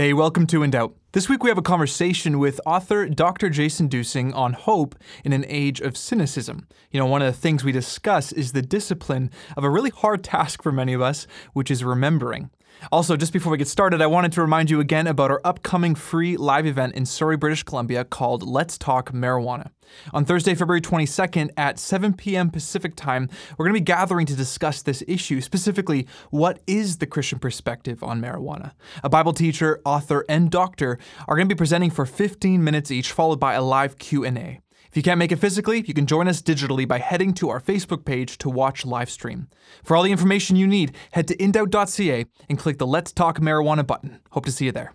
Hey, welcome to In Doubt. This week we have a conversation with author Dr. Jason Duesing on hope in an age of cynicism. You know, one of the things we discuss is the discipline of a really hard task for many of us, which is remembering. Also, just before we get started, I wanted to remind you again about our upcoming free live event in Surrey, British Columbia called Let's Talk Marijuana. On Thursday, February 22nd at 7 p.m. Pacific Time, we're going to be gathering to discuss this issue, specifically what is the Christian perspective on marijuana. A Bible teacher, author, and doctor are going to be presenting for 15 minutes each, followed by a live Q&A. If you can't make it physically, you can join us digitally by heading to our Facebook page to watch live stream. For all the information you need, head to indoubt.ca and click the Let's Talk Marijuana button. Hope to see you there.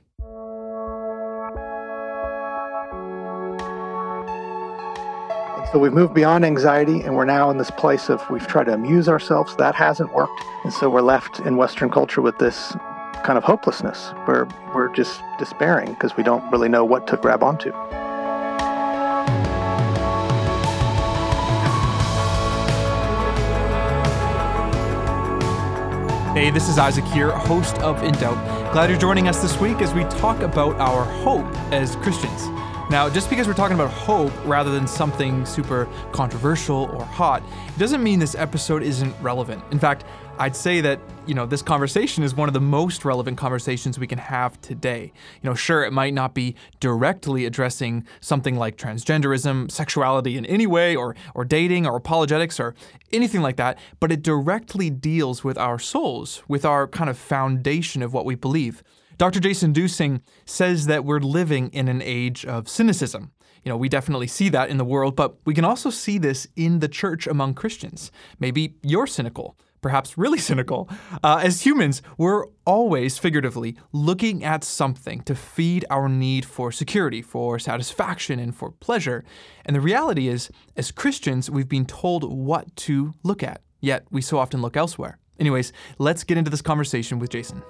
So we've moved beyond anxiety and we're now in this place of we've tried to amuse ourselves. That hasn't worked. And so we're left in Western culture with this kind of hopelessness where we're just despairing because we don't really know what to grab onto. Hey, this is Isaac here, host of In Doubt. Glad you're joining us this week as we talk about our hope as Christians. Now, just because we're talking about hope rather than something super controversial or hot, doesn't mean this episode isn't relevant. In fact, I'd say that, you know, this conversation is one of the most relevant conversations we can have today. You know, sure, it might not be directly addressing something like transgenderism, sexuality in any way, or, or dating, or apologetics, or anything like that, but it directly deals with our souls, with our kind of foundation of what we believe. Dr. Jason Duesing says that we're living in an age of cynicism. You know, we definitely see that in the world, but we can also see this in the church among Christians. Maybe you're cynical, perhaps really cynical. Uh, as humans, we're always, figuratively, looking at something to feed our need for security, for satisfaction, and for pleasure. And the reality is, as Christians, we've been told what to look at, yet we so often look elsewhere. Anyways, let's get into this conversation with Jason.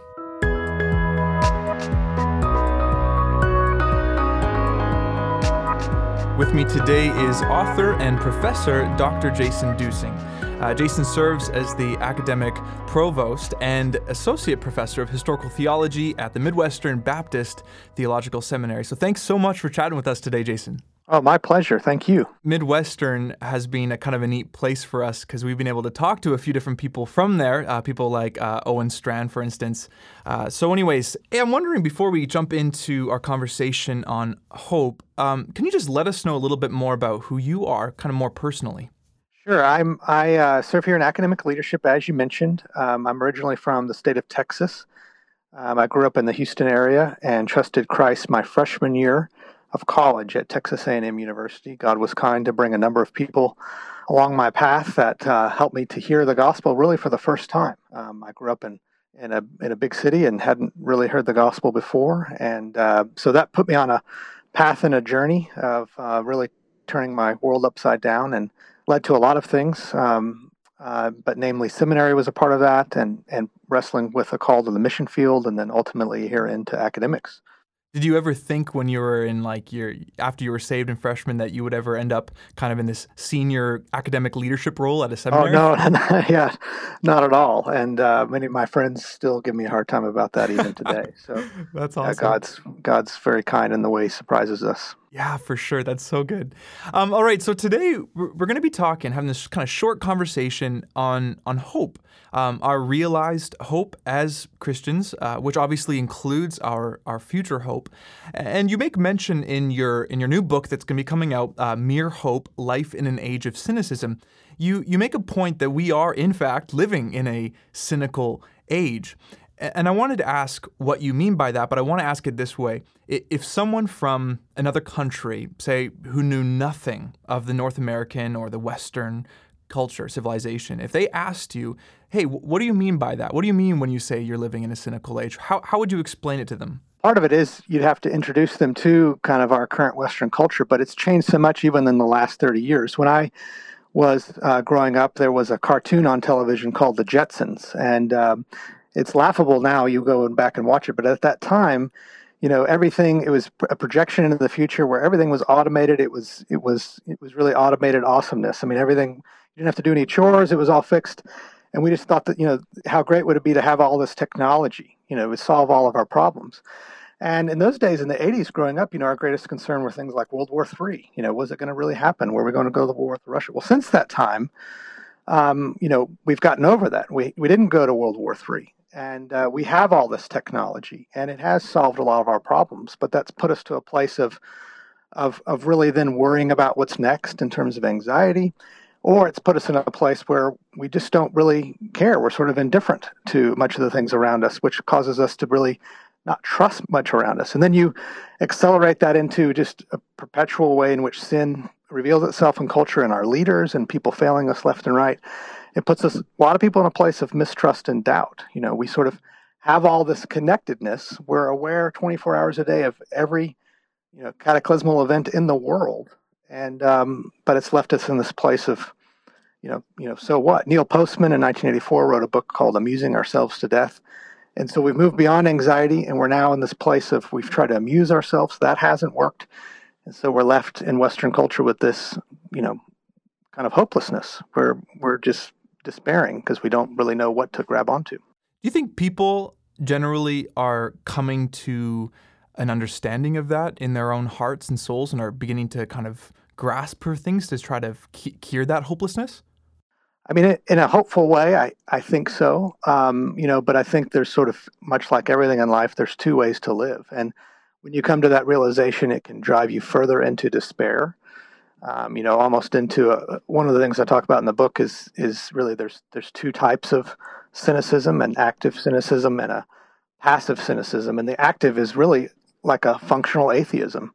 With me today is author and professor Dr. Jason Duesing. Uh, Jason serves as the academic provost and associate professor of historical theology at the Midwestern Baptist Theological Seminary. So thanks so much for chatting with us today, Jason. Oh, my pleasure. Thank you. Midwestern has been a kind of a neat place for us because we've been able to talk to a few different people from there, uh, people like uh, Owen Strachan, for instance. Uh, so, anyways, I'm wondering before we jump into our conversation on hope, um, can you just let us know a little bit more about who you are, kind of more personally? Sure. I'm I uh, serve here in academic leadership, as you mentioned. Um, I'm originally from the state of Texas. Um, I grew up in the Houston area and trusted Christ my freshman year of college at Texas A&M University. God was kind to bring a number of people along my path that uh, helped me to hear the gospel really for the first time. Um, I grew up in in a in a big city and hadn't really heard the gospel before, and uh, so that put me on a path and a journey of uh, really turning my world upside down and led to a lot of things. Um, uh, but namely, seminary was a part of that, and and wrestling with a call to the mission field, and then ultimately here into academics. Did you ever think when you were in like your after you were saved in freshman that you would ever end up kind of in this senior academic leadership role at a seminary? Oh no, yeah, not at all. And uh, many of my friends still give me a hard time about that even today. So that's awesome. God's God's very kind in the way He surprises us. Yeah, for sure. That's so good. Um, all right, so today we're, going to be talking, having this kind of short conversation on on hope, um, our realized hope as Christians, uh, which obviously includes our our future hope. And you make mention in your in your new book that's going to be coming out, uh, "Mere Hope: Life in an Age of Cynicism." You you make a point that we are in fact living in a cynical age. And I wanted to ask what you mean by that, but I want to ask it this way. If someone from another country, say, who knew nothing of the North American or the Western culture, civilization, if they asked you, hey, what do you mean by that? What do you mean when you say you're living in a cynical age? How, how would you explain it to them? Part of it is you'd have to introduce them to kind of our current Western culture, but it's changed so much even in the last 30 years. When I was uh, growing up, there was a cartoon on television called The Jetsons, and um, it's laughable now. You go back and watch it, but at that time, you know, everything it was a projection into the future where everything was automated. It was it was it was really automated awesomeness. I mean, everything you didn't have to do any chores. It was all fixed, and we just thought that you know how great would it be to have all this technology? You know, it would solve all of our problems. And in those days, in the 80s, growing up, you know, our greatest concern were things like World War III. You know, was it going to really happen? Were we going to go to war with Russia? Well, since that time, um, you know, we've gotten over that. We, we didn't go to World War III. And uh, we have all this technology, and it has solved a lot of our problems. But that's put us to a place of, of, of really then worrying about what's next in terms of anxiety, or it's put us in a place where we just don't really care. We're sort of indifferent to much of the things around us, which causes us to really not trust much around us. And then you accelerate that into just a perpetual way in which sin reveals itself in culture and our leaders and people failing us left and right. It puts us a lot of people in a place of mistrust and doubt. You know, we sort of have all this connectedness. We're aware 24 hours a day of every, you know, cataclysmal event in the world, and um, but it's left us in this place of, you know, you know, so what? Neil Postman in 1984 wrote a book called "Amusing Ourselves to Death." And so we've moved beyond anxiety and we're now in this place of we've tried to amuse ourselves. That hasn't worked. And so we're left in Western culture with this, you know, kind of hopelessness where we're just despairing because we don't really know what to grab onto. Do you think people generally are coming to an understanding of that in their own hearts and souls and are beginning to kind of grasp for things to try to cure that hopelessness? I mean, in a hopeful way, I, I think so. Um, you know, but I think there's sort of much like everything in life, there's two ways to live. And when you come to that realization, it can drive you further into despair. Um, you know, almost into a, one of the things I talk about in the book is is really there's there's two types of cynicism, an active cynicism and a passive cynicism. And the active is really like a functional atheism.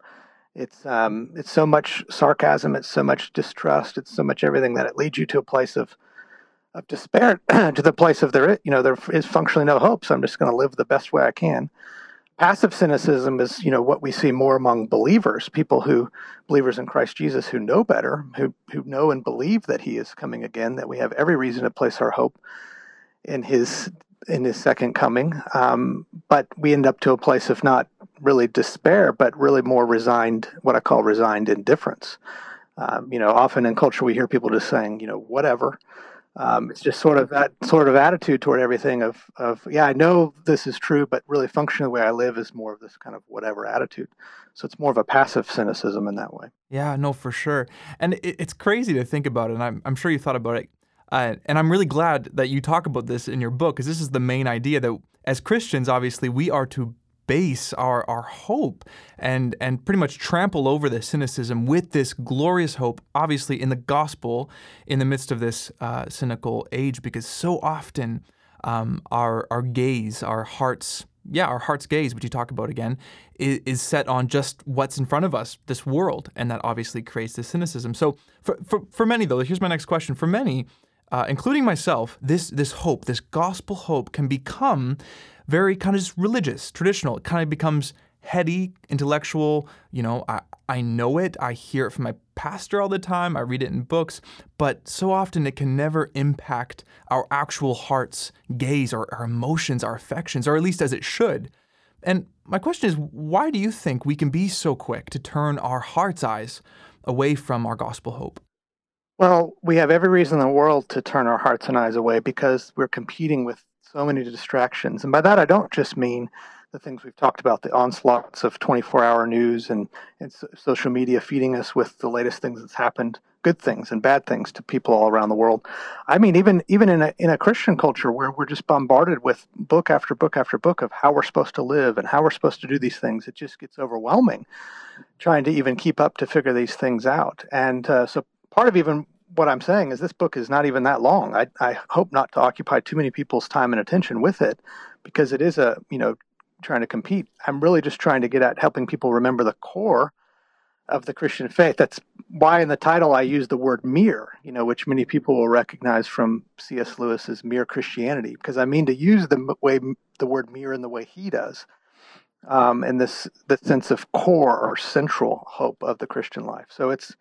It's um, it's so much sarcasm, it's so much distrust, it's so much everything that it leads you to a place of of despair, to the place of there, you know, there is functionally no hope. So I'm just going to live the best way I can. Passive cynicism is, you know, what we see more among believers, people who believers in Christ Jesus who know better, who who know and believe that He is coming again, that we have every reason to place our hope in His in His second coming. Um, but we end up to a place of not really despair, but really more resigned, what I call resigned indifference. Um, you know, often in culture we hear people just saying, you know, whatever. Um, it's just sort of that sort of attitude toward everything of, of, yeah, I know this is true, but really functionally the way I live is more of this kind of whatever attitude. So it's more of a passive cynicism in that way. Yeah, no, for sure. And it, it's crazy to think about it. And I'm, I'm sure you thought about it. Uh, and I'm really glad that you talk about this in your book because this is the main idea that as Christians, obviously, we are to base our, our hope and, and pretty much trample over the cynicism with this glorious hope, obviously, in the gospel in the midst of this uh, cynical age, because so often um, our, our gaze, our hearts, yeah, our heart's gaze, which you talk about again, is, is, set on just what's in front of us, this world, and that obviously creates this cynicism. So, for, for, for many, though, here's my next question. For many, uh, including myself, this this hope, this gospel hope, can become very kind of religious, traditional. It kind of becomes heady, intellectual. You know, I, I know it. I hear it from my pastor all the time. I read it in books. But so often it can never impact our actual heart's gaze or our emotions, our affections, or at least as it should. And my question is why do you think we can be so quick to turn our heart's eyes away from our gospel hope? Well, we have every reason in the world to turn our hearts and eyes away because we're competing with so many distractions. And by that, I don't just mean the things we've talked about the onslaughts of 24 hour news and, and social media feeding us with the latest things that's happened good things and bad things to people all around the world i mean even even in a, in a christian culture where we're just bombarded with book after book after book of how we're supposed to live and how we're supposed to do these things it just gets overwhelming trying to even keep up to figure these things out and uh, so part of even what I'm saying is this book is not even that long. I, I hope not to occupy too many people's time and attention with it because it is a, you know, trying to compete. I'm really just trying to get at helping people remember the core of the Christian faith. That's why in the title I use the word mere, you know, which many people will recognize from C.S. Lewis's Mere Christianity, because I mean to use the way the word mere in the way he does, um, and this the sense of core or central hope of the Christian life. So it's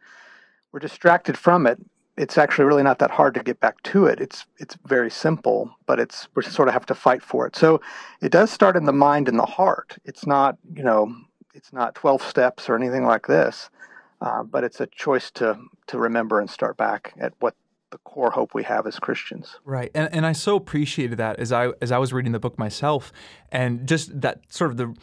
we're distracted from it it's actually really not that hard to get back to it. It's it's very simple, but it's we sort of have to fight for it. So it does start in the mind and the heart. It's not you know it's not twelve steps or anything like this, uh, but it's a choice to to remember and start back at what the core hope we have as Christians. Right. And and I so appreciated that as I as I was reading the book myself and just that sort of the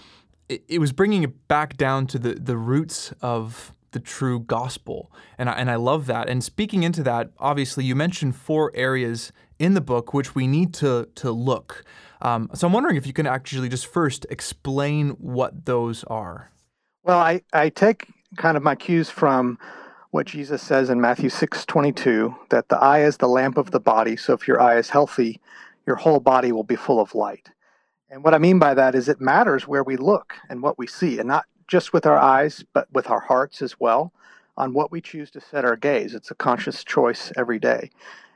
it, it was bringing it back down to the the roots of the true gospel, and I, and I love that. And speaking into that, obviously, you mentioned four areas in the book which we need to to look. Um, so I'm wondering if you can actually just first explain what those are. Well, I, I take kind of my cues from what Jesus says in Matthew 6:22 that the eye is the lamp of the body. So if your eye is healthy, your whole body will be full of light. And what I mean by that is it matters where we look and what we see, and not just with our eyes, but with our hearts as well, on what we choose to set our gaze. It's a conscious choice every day.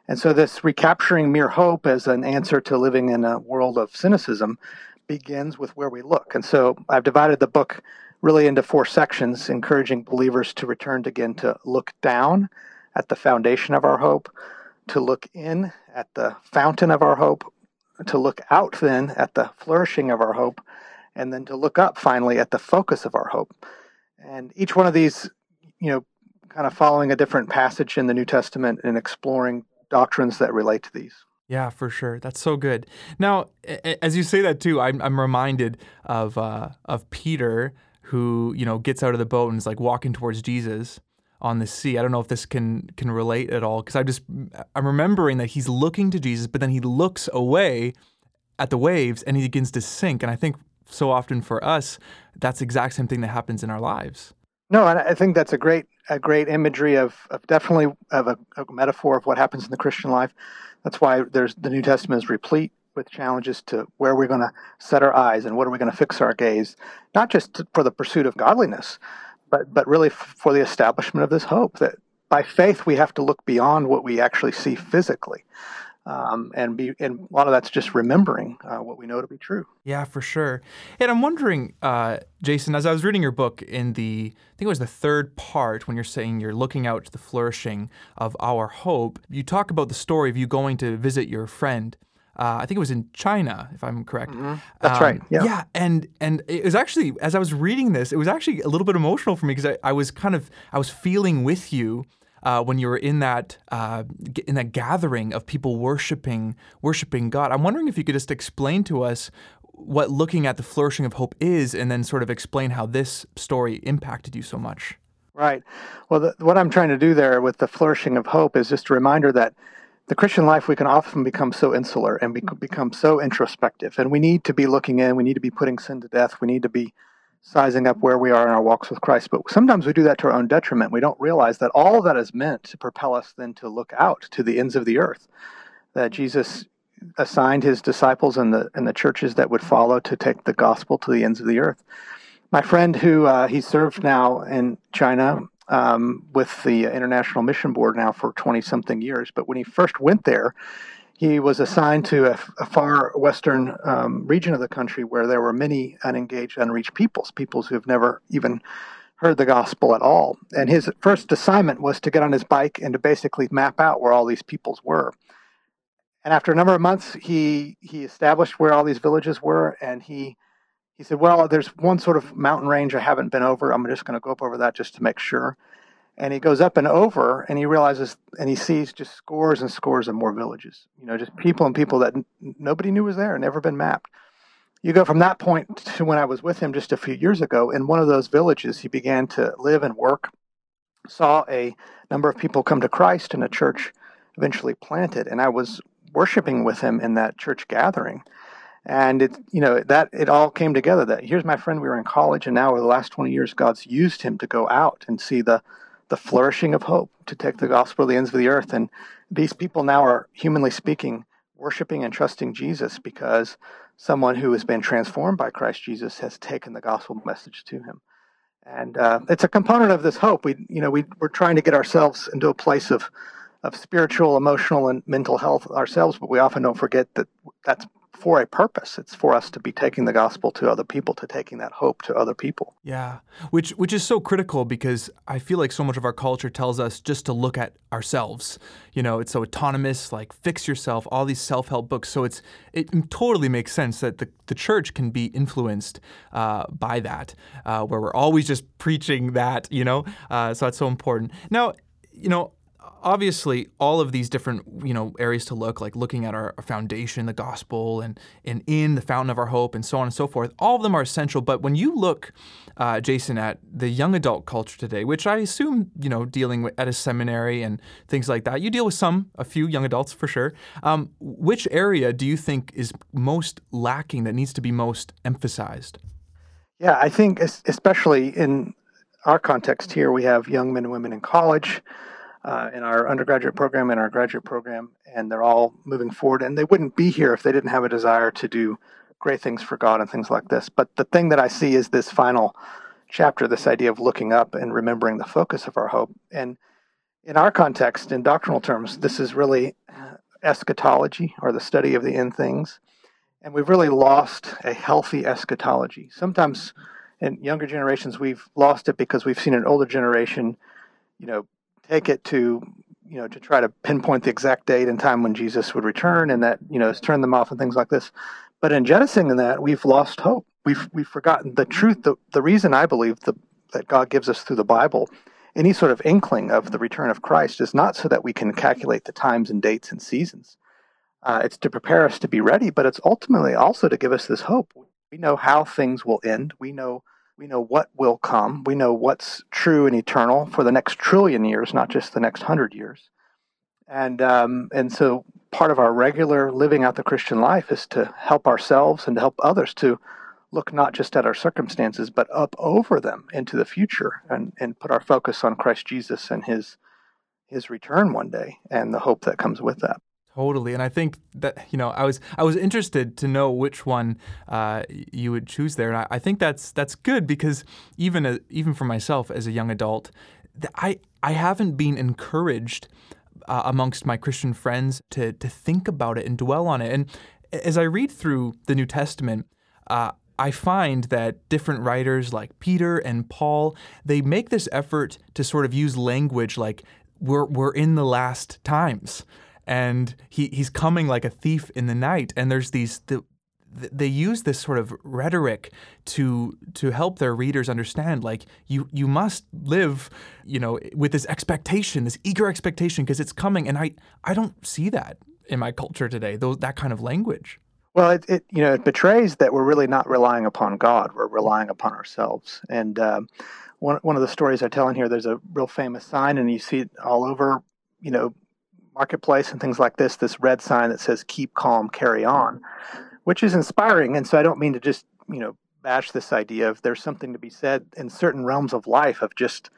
And so, this recapturing mere hope as an answer to living in a world of cynicism begins with where we look. And so, I've divided the book really into four sections, encouraging believers to return again to look down at the foundation of our hope, to look in at the fountain of our hope, to look out then at the flourishing of our hope, and then to look up finally at the focus of our hope. And each one of these, you know, kind of following a different passage in the New Testament and exploring doctrines that relate to these. Yeah, for sure. That's so good. Now, as you say that too, I'm, I'm reminded of uh, of Peter, who you know gets out of the boat and is like walking towards Jesus on the sea. I don't know if this can can relate at all because I'm just I'm remembering that he's looking to Jesus, but then he looks away at the waves and he begins to sink. And I think so often for us, that's the exact same thing that happens in our lives. No, and I think that's a great a great imagery of, of definitely of a, a, metaphor of what happens in the Christian life. That's why there's the New Testament is replete with challenges to where we're going to set our eyes and what are we going to fix our gaze, not just to, for the pursuit of godliness, but but really f- for the establishment of this hope that by faith we have to look beyond what we actually see physically um, and be and a lot of that's just remembering uh, what we know to be true. Yeah, for sure. And I'm wondering, uh, Jason, as I was reading your book in the, I think it was the third part when you're saying you're looking out to the flourishing of our hope. You talk about the story of you going to visit your friend. Uh, I think it was in China, if I'm correct. Mm-hmm. That's um, right. Yeah. Yeah, and and it was actually as I was reading this, it was actually a little bit emotional for me because I, I was kind of I was feeling with you uh, when you were in that uh, in that gathering of people worshiping worshiping God. I'm wondering if you could just explain to us what looking at the flourishing of hope is, and then sort of explain how this story impacted you so much. Right. Well, the, what I'm trying to do there with the flourishing of hope is just a reminder that the Christian life we can often become so insular and be, become so introspective, and we need to be looking in. We need to be putting sin to death. We need to be sizing up where we are in our walks with Christ. But sometimes we do that to our own detriment. We don't realize that all that is meant to propel us then to look out to the ends of the earth. That Jesus assigned his disciples and the and the churches that would follow to take the gospel to the ends of the earth. My friend, who uh, he served now in China um, with the International Mission Board now for twenty something years, but when he first went there, he was assigned to a, a far western um, region of the country where there were many unengaged, unreached peoples, peoples who have never even heard the gospel at all. And his first assignment was to get on his bike and to basically map out where all these peoples were. And after a number of months, he he established where all these villages were, and he he said, "Well, there's one sort of mountain range I haven't been over. I'm just going to go up over that just to make sure." And he goes up and over and he realizes and he sees just scores and scores of more villages you know just people and people that n- nobody knew was there never been mapped. You go from that point to when i was with him just a few years ago in one of those villages he began to live and work saw a number of people come to christ and a church eventually planted and i was worshiping with him in that church gathering. And it you know that it all came together that here's my friend we were in college and now over the last 20 years god's used him to go out and see the the flourishing of hope to take the gospel to the ends of the earth. And these people now are, humanly speaking, worshiping and trusting Jesus because someone who has been transformed by Christ Jesus has taken the gospel message to him. And uh, it's a component of this hope. We, you know, we, we're trying to get ourselves into a place of, of spiritual, emotional, and mental health ourselves, but we often don't forget that that's for a purpose. It's for us to be taking the gospel to other people, to taking that hope to other people. Yeah, which which is so critical because I feel like so much of our culture tells us just to look at ourselves. You know, it's so autonomous, like fix yourself, all these self-help books. So it's it totally makes sense that the, the church can be influenced uh, by that, uh, where we're always just preaching that, you know. Uh, so that's so important. Now, you know, obviously all of these different you know areas to look like looking at our, foundation the gospel and and in the fountain of our hope and so on and so forth all of them are essential. But when you look uh, jason at the young adult culture today which i assume you know dealing with at a seminary and things like that you deal with some a few young adults for sure. Um, which area do you think is most lacking that needs to be most emphasized? Yeah i think especially in our context here we have young men and women in college uh, in our undergraduate program and our graduate program, and they're all moving forward. And they wouldn't be here if they didn't have a desire to do great things for God and things like this. But the thing that I see is this final chapter, this idea of looking up and remembering the focus of our hope. And in our context, in doctrinal terms, this is really eschatology or the study of the end things. And we've really lost a healthy eschatology. Sometimes in younger generations, we've lost it because we've seen an older generation, you know, take it to you know to try to pinpoint the exact date and time when Jesus would return, and that you know turn them off and things like this. But in jettisoning that, we've lost hope. We've we've forgotten the truth. The the reason I believe the, that God gives us through the Bible any sort of inkling of the return of Christ is not so that we can calculate the times and dates and seasons. Uh, it's to prepare us to be ready, but it's ultimately also to give us this hope. We know how things will end. We know we know what will come. We know what's true and eternal for the next trillion years, not just the next hundred years. And um, and so part of our regular living out the Christian life is to help ourselves and to help others to look not just at our circumstances, but up over them into the future and, and put our focus on Christ Jesus and his his return one day and the hope that comes with that. Totally, and I think that you know I was I was interested to know which one uh, you would choose there, and I, I, think that's that's good because even a, even for myself as a young adult, I I haven't been encouraged uh, amongst my Christian friends to to think about it and dwell on it. And as I read through the New Testament, uh, I find that different writers like Peter and Paul they make this effort to sort of use language like we're we're in the last times and he he's coming like a thief in the night. And there's these the, they use this sort of rhetoric to to help their readers understand like you you must live you know with this expectation this eager expectation because it's coming. And i i don't see that in my culture today those that kind of language. Well it, it you know it betrays that we're really not relying upon god we're relying upon ourselves. And um, one, one of the stories i tell in here there's a real famous sign and you see it all over you know marketplace and things like this, this red sign that says keep calm, carry on, which is inspiring. And so I don't mean to just, you know, bash this idea of there's something to be said in certain realms of life of just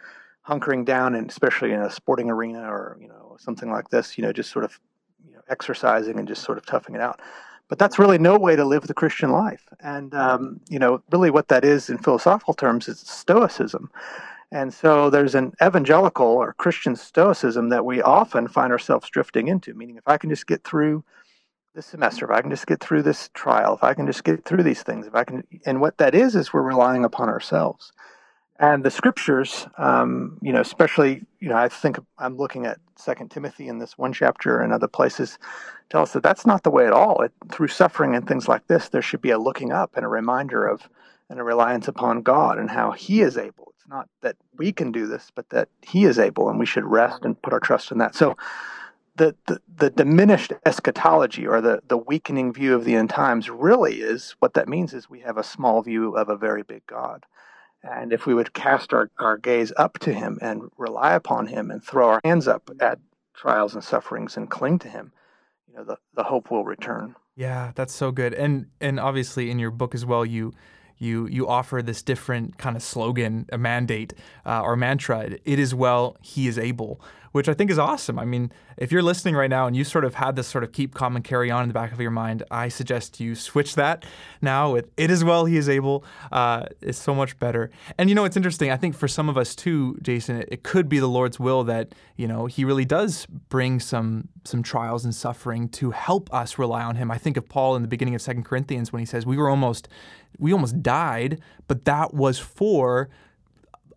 hunkering down and especially in a sporting arena or, you know, something like this, you know, just sort of you know, exercising and just sort of toughing it out. But that's really no way to live the Christian life. And, um, you know, really what that is in philosophical terms is stoicism. And so there's an evangelical or Christian stoicism that we often find ourselves drifting into, meaning if I can just get through this semester, if I can just get through this trial, if I can just get through these things, if I can, and what that is, is we're relying upon ourselves. And the scriptures, um, you know, especially, you know, I think I'm looking at Second Timothy in this one chapter and other places, tell us that that's not the way at all. It, through suffering and things like this, there should be a looking up and a reminder of and a reliance upon God and how He is able not that we can do this, but that He is able, and we should rest and put our trust in that. So, the, the, the diminished eschatology or the, the weakening view of the end times really is what that means is we have a small view of a very big God. And if we would cast our, our gaze up to Him and rely upon Him and throw our hands up at trials and sufferings and cling to Him, you know, the, the hope will return. Yeah, that's so good. And and obviously in your book as well, you you you offer this different kind of slogan, a mandate uh, or mantra. It is well, he is able, which I think is awesome. I mean, if you're listening right now and you sort of had this sort of keep calm and carry on in the back of your mind, I suggest you switch that now with it is well, he is able. Uh, it's so much better. And you know, it's interesting. I think for some of us too, Jason, it, it could be the Lord's will that you know He really does bring some some trials and suffering to help us rely on Him. I think of Paul in the beginning of Second Corinthians when he says we were almost we almost died, but that was for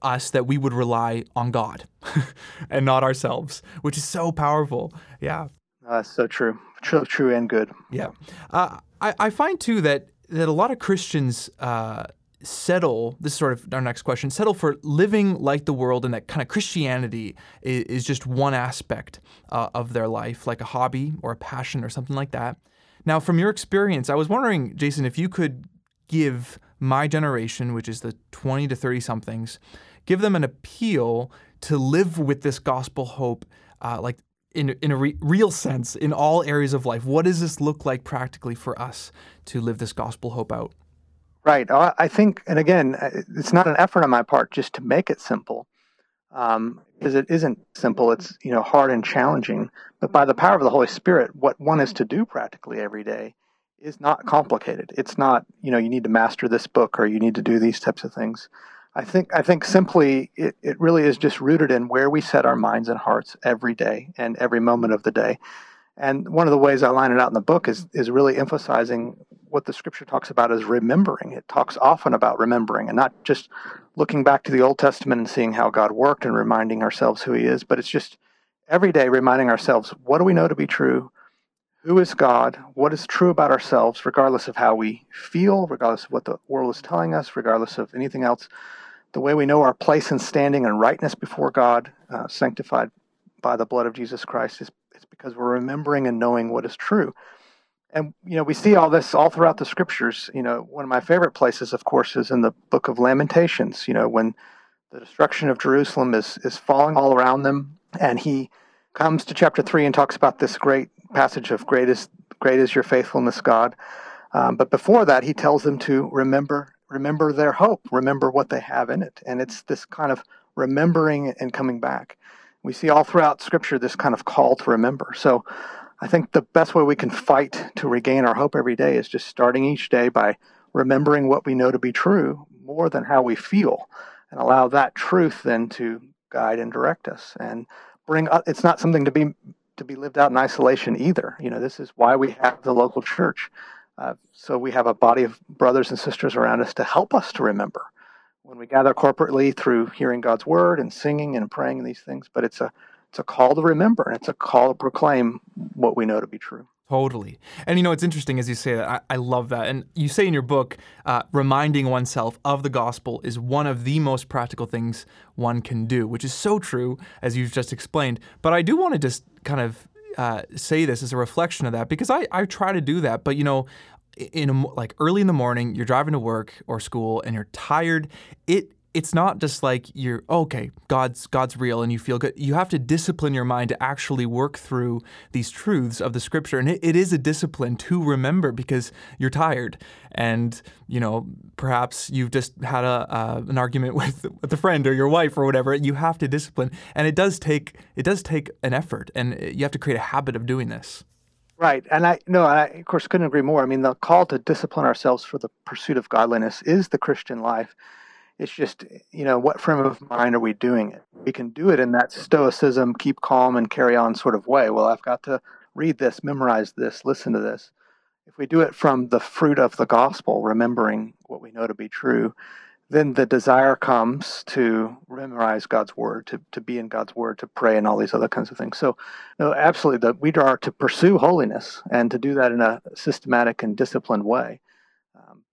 us that we would rely on God and not ourselves, which is so powerful. Yeah. Uh, so true. True, true and good. Yeah. Uh, I, I find too that, that a lot of Christians uh, settle this is sort of our next question settle for living like the world and that kind of christianity is, is just one aspect uh, of their life like a hobby or a passion or something like that now from your experience i was wondering jason if you could give my generation which is the 20 to 30 somethings give them an appeal to live with this gospel hope uh, like in, in a re- real sense in all areas of life what does this look like practically for us to live this gospel hope out Right. Uh, I think, and again, uh, it's not an effort on my part just to make it simple, um, because it isn't simple. It's you know hard and challenging. But by the power of the Holy Spirit, what one is to do practically every day is not complicated. It's not you know you need to master this book or you need to do these types of things. I think I think simply it, it really is just rooted in where we set our minds and hearts every day and every moment of the day. And one of the ways I line it out in the book is is really emphasizing what the scripture talks about as remembering. It talks often about remembering and not just looking back to the Old Testament and seeing how God worked and reminding ourselves who he is, but it's just every day reminding ourselves what do we know to be true? Who is God? What is true about ourselves, regardless of how we feel, regardless of what the world is telling us, regardless of anything else? The way we know our place and standing and rightness before God, uh, sanctified by the blood of Jesus Christ, is it's because we're remembering and knowing what is true. And you know we see all this all throughout the scriptures. You know one of my favorite places of course is in the book of lamentations you know when the destruction of jerusalem is is falling all around them. And he comes to chapter 3 and talks about this great passage of great is great is your faithfulness god. Um, but before that he tells them to remember remember their hope remember what they have in it. And it's this kind of remembering and coming back. We see all throughout scripture this kind of call to remember. So I think the best way we can fight to regain our hope every day is just starting each day by remembering what we know to be true more than how we feel and allow that truth then to guide and direct us and bring it's not something to be to be lived out in isolation either. You know this is why we have the local church uh, so we have a body of brothers and sisters around us to help us to remember when we gather corporately through hearing god's word and singing and praying and these things but it's a it's a call to remember and it's a call to proclaim what we know to be true. Totally. And you know, it's interesting as you say that. I, I love that. And you say in your book, uh, reminding oneself of the gospel is one of the most practical things one can do, which is so true, as you've just explained. But I do want to just kind of uh, say this as a reflection of that because I, I try to do that. But you know, in a, like early in the morning, you're driving to work or school and you're tired. It it's not just like you're okay god's god's real and you feel good you have to discipline your mind to actually work through these truths of the scripture and it, it is a discipline to remember because you're tired and you know perhaps you've just had a uh, an argument with with a friend or your wife or whatever you have to discipline and it does take it does take an effort and you have to create a habit of doing this Right. And I no, I of course couldn't agree more. I mean, the call to discipline ourselves for the pursuit of godliness is the Christian life. It's just, you know, what frame of mind are we doing it? We can do it in that stoicism, keep calm and carry on sort of way. Well, I've got to read this, memorize this, listen to this. If we do it from the fruit of the gospel, remembering what we know to be true, then the desire comes to memorize God's word, to, to be in God's word, to pray, and all these other kinds of things. So, no, absolutely, that we are to pursue holiness and to do that in a systematic and disciplined way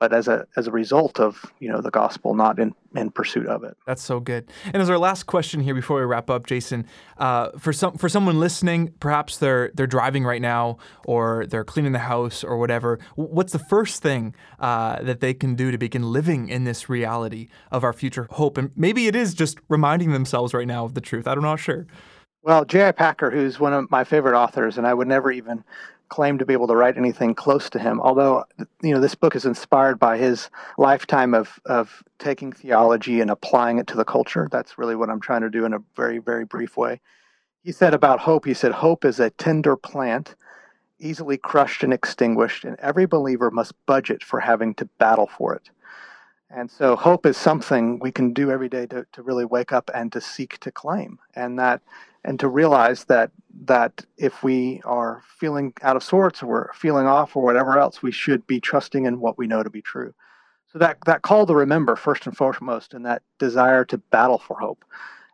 but as a as a result of you know the gospel, not in in pursuit of it. That's so good. And as our last question here before we wrap up, Jason, uh, for some for someone listening, perhaps they're they're driving right now or they're cleaning the house or whatever. What's the first thing uh, that they can do to begin living in this reality of our future hope? And maybe it is just reminding themselves right now of the truth. I'm not sure. Well, J.I. Packer, who's one of my favorite authors, and I would never even claim to be able to write anything close to him. Although, you know, this book is inspired by his lifetime of, of taking theology and applying it to the culture. That's really what I'm trying to do in a very, very brief way. He said about hope, he said, Hope is a tender plant, easily crushed and extinguished, and every believer must budget for having to battle for it. And so, hope is something we can do every day to, to really wake up and to seek to claim. And that and to realize that that if we are feeling out of sorts or we're feeling off or whatever else, we should be trusting in what we know to be true. So that that call to remember first and foremost, and that desire to battle for hope,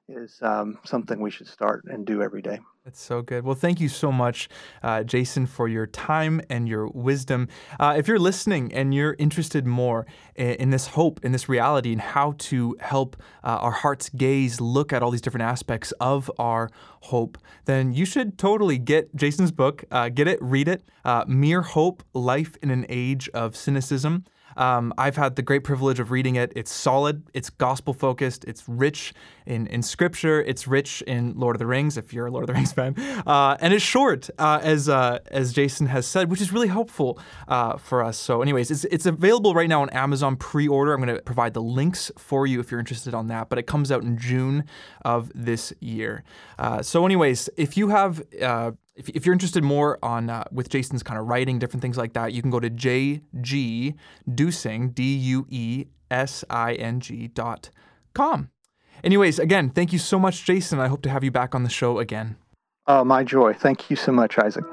is um, something we should start and do every day. That's so good. Well, thank you so much, uh, Jason, for your time and your wisdom. Uh, if you're listening and you're interested more in, in, this hope, in this reality, and how to help uh, our heart's gaze look at all these different aspects of our hope, then you should totally get Jason's book, uh, get it, read it. Uh, Mere Hope Life in an Age of Cynicism. Um, I've had the great privilege of reading it. It's solid, it's gospel focused, it's rich in, in scripture, it's rich in Lord of the Rings, if you're a Lord of the Rings fan, uh, and it's short, uh, as uh, as Jason has said, which is really helpful uh, for us. So, anyways, it's, it's available right now on Amazon pre order. I'm going to provide the links for you if you're interested on that, but it comes out in June of this year. Uh, so, anyways, if you have uh, if, if you're interested more on uh, with Jason's kind of writing, different things like that, you can go to jg d u e s i n g dot com. Anyways, again, thank you so much, Jason. I hope to have you back on the show again. Oh, my joy. Thank you so much, Isaac.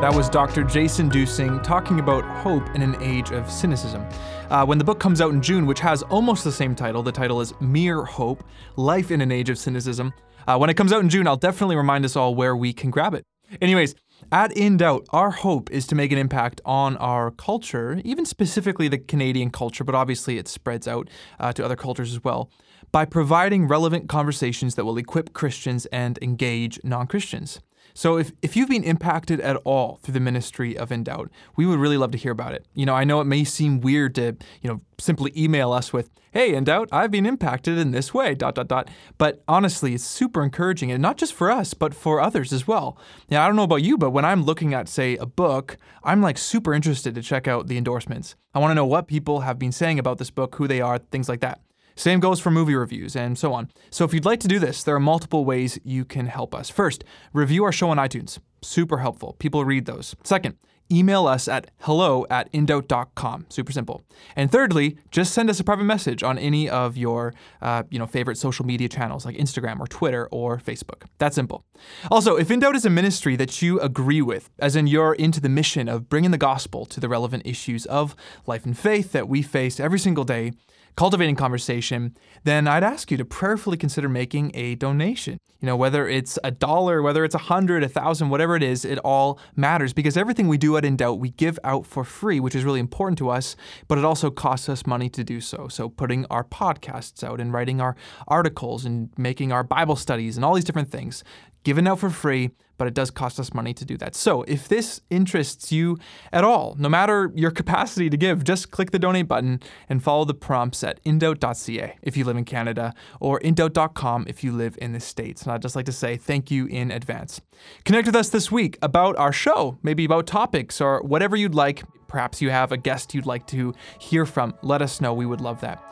That was Dr. Jason Duesing talking about hope in an age of cynicism. Uh, when the book comes out in June, which has almost the same title, the title is Mere Hope Life in an Age of Cynicism. Uh, when it comes out in June, I'll definitely remind us all where we can grab it. Anyways, at In Doubt, our hope is to make an impact on our culture, even specifically the Canadian culture, but obviously it spreads out uh, to other cultures as well, by providing relevant conversations that will equip Christians and engage non Christians. So if, if you've been impacted at all through the ministry of In Doubt, we would really love to hear about it. You know, I know it may seem weird to, you know, simply email us with, hey, In Doubt, I've been impacted in this way, dot, dot, dot. But honestly, it's super encouraging, and not just for us, but for others as well. Now, I don't know about you, but when I'm looking at, say, a book, I'm like super interested to check out the endorsements. I want to know what people have been saying about this book, who they are, things like that. Same goes for movie reviews and so on. So if you'd like to do this, there are multiple ways you can help us. First, review our show on iTunes. Super helpful. People read those. Second, email us at hello at indoubt.com. Super simple. And thirdly, just send us a private message on any of your uh, you know, favorite social media channels like Instagram or Twitter or Facebook. That simple. Also, if In Doubt is a ministry that you agree with, as in you're into the mission of bringing the gospel to the relevant issues of life and faith that we face every single day, cultivating conversation, then I'd ask you to prayerfully consider making a donation. You know, whether it's a dollar, whether it's a hundred, a thousand, whatever it is, it all matters because everything we do at In Doubt, we give out for free, which is really important to us, but it also costs us money to do so. So putting our podcasts out and writing our articles and making our Bible studies and all these different things, given out for free, but it does cost us money to do that. So if this interests you at all, no matter your capacity to give, just click the donate button and follow the prompts at indoubt.ca if you live in Canada or indoubt.com if you live in the States. And I'd just like to say thank you in advance. Connect with us this week about our show, maybe about topics or whatever you'd like. Perhaps you have a guest you'd like to hear from. Let us know. We would love that.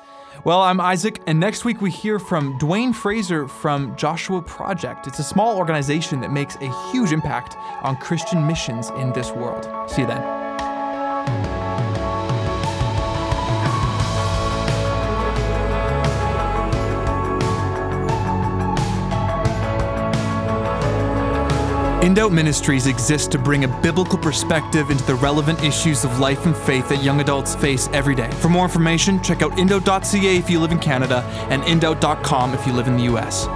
Well, I'm Isaac, and next week we hear from Duane Frasier from Joshua Project. It's a small organization that makes a huge impact on Christian missions in this world. See you then. In Ministries exists to bring a biblical perspective into the relevant issues of life and faith that young adults face every day. For more information, check out indoubt.ca if you live in Canada and indoubt.com if you live in the US.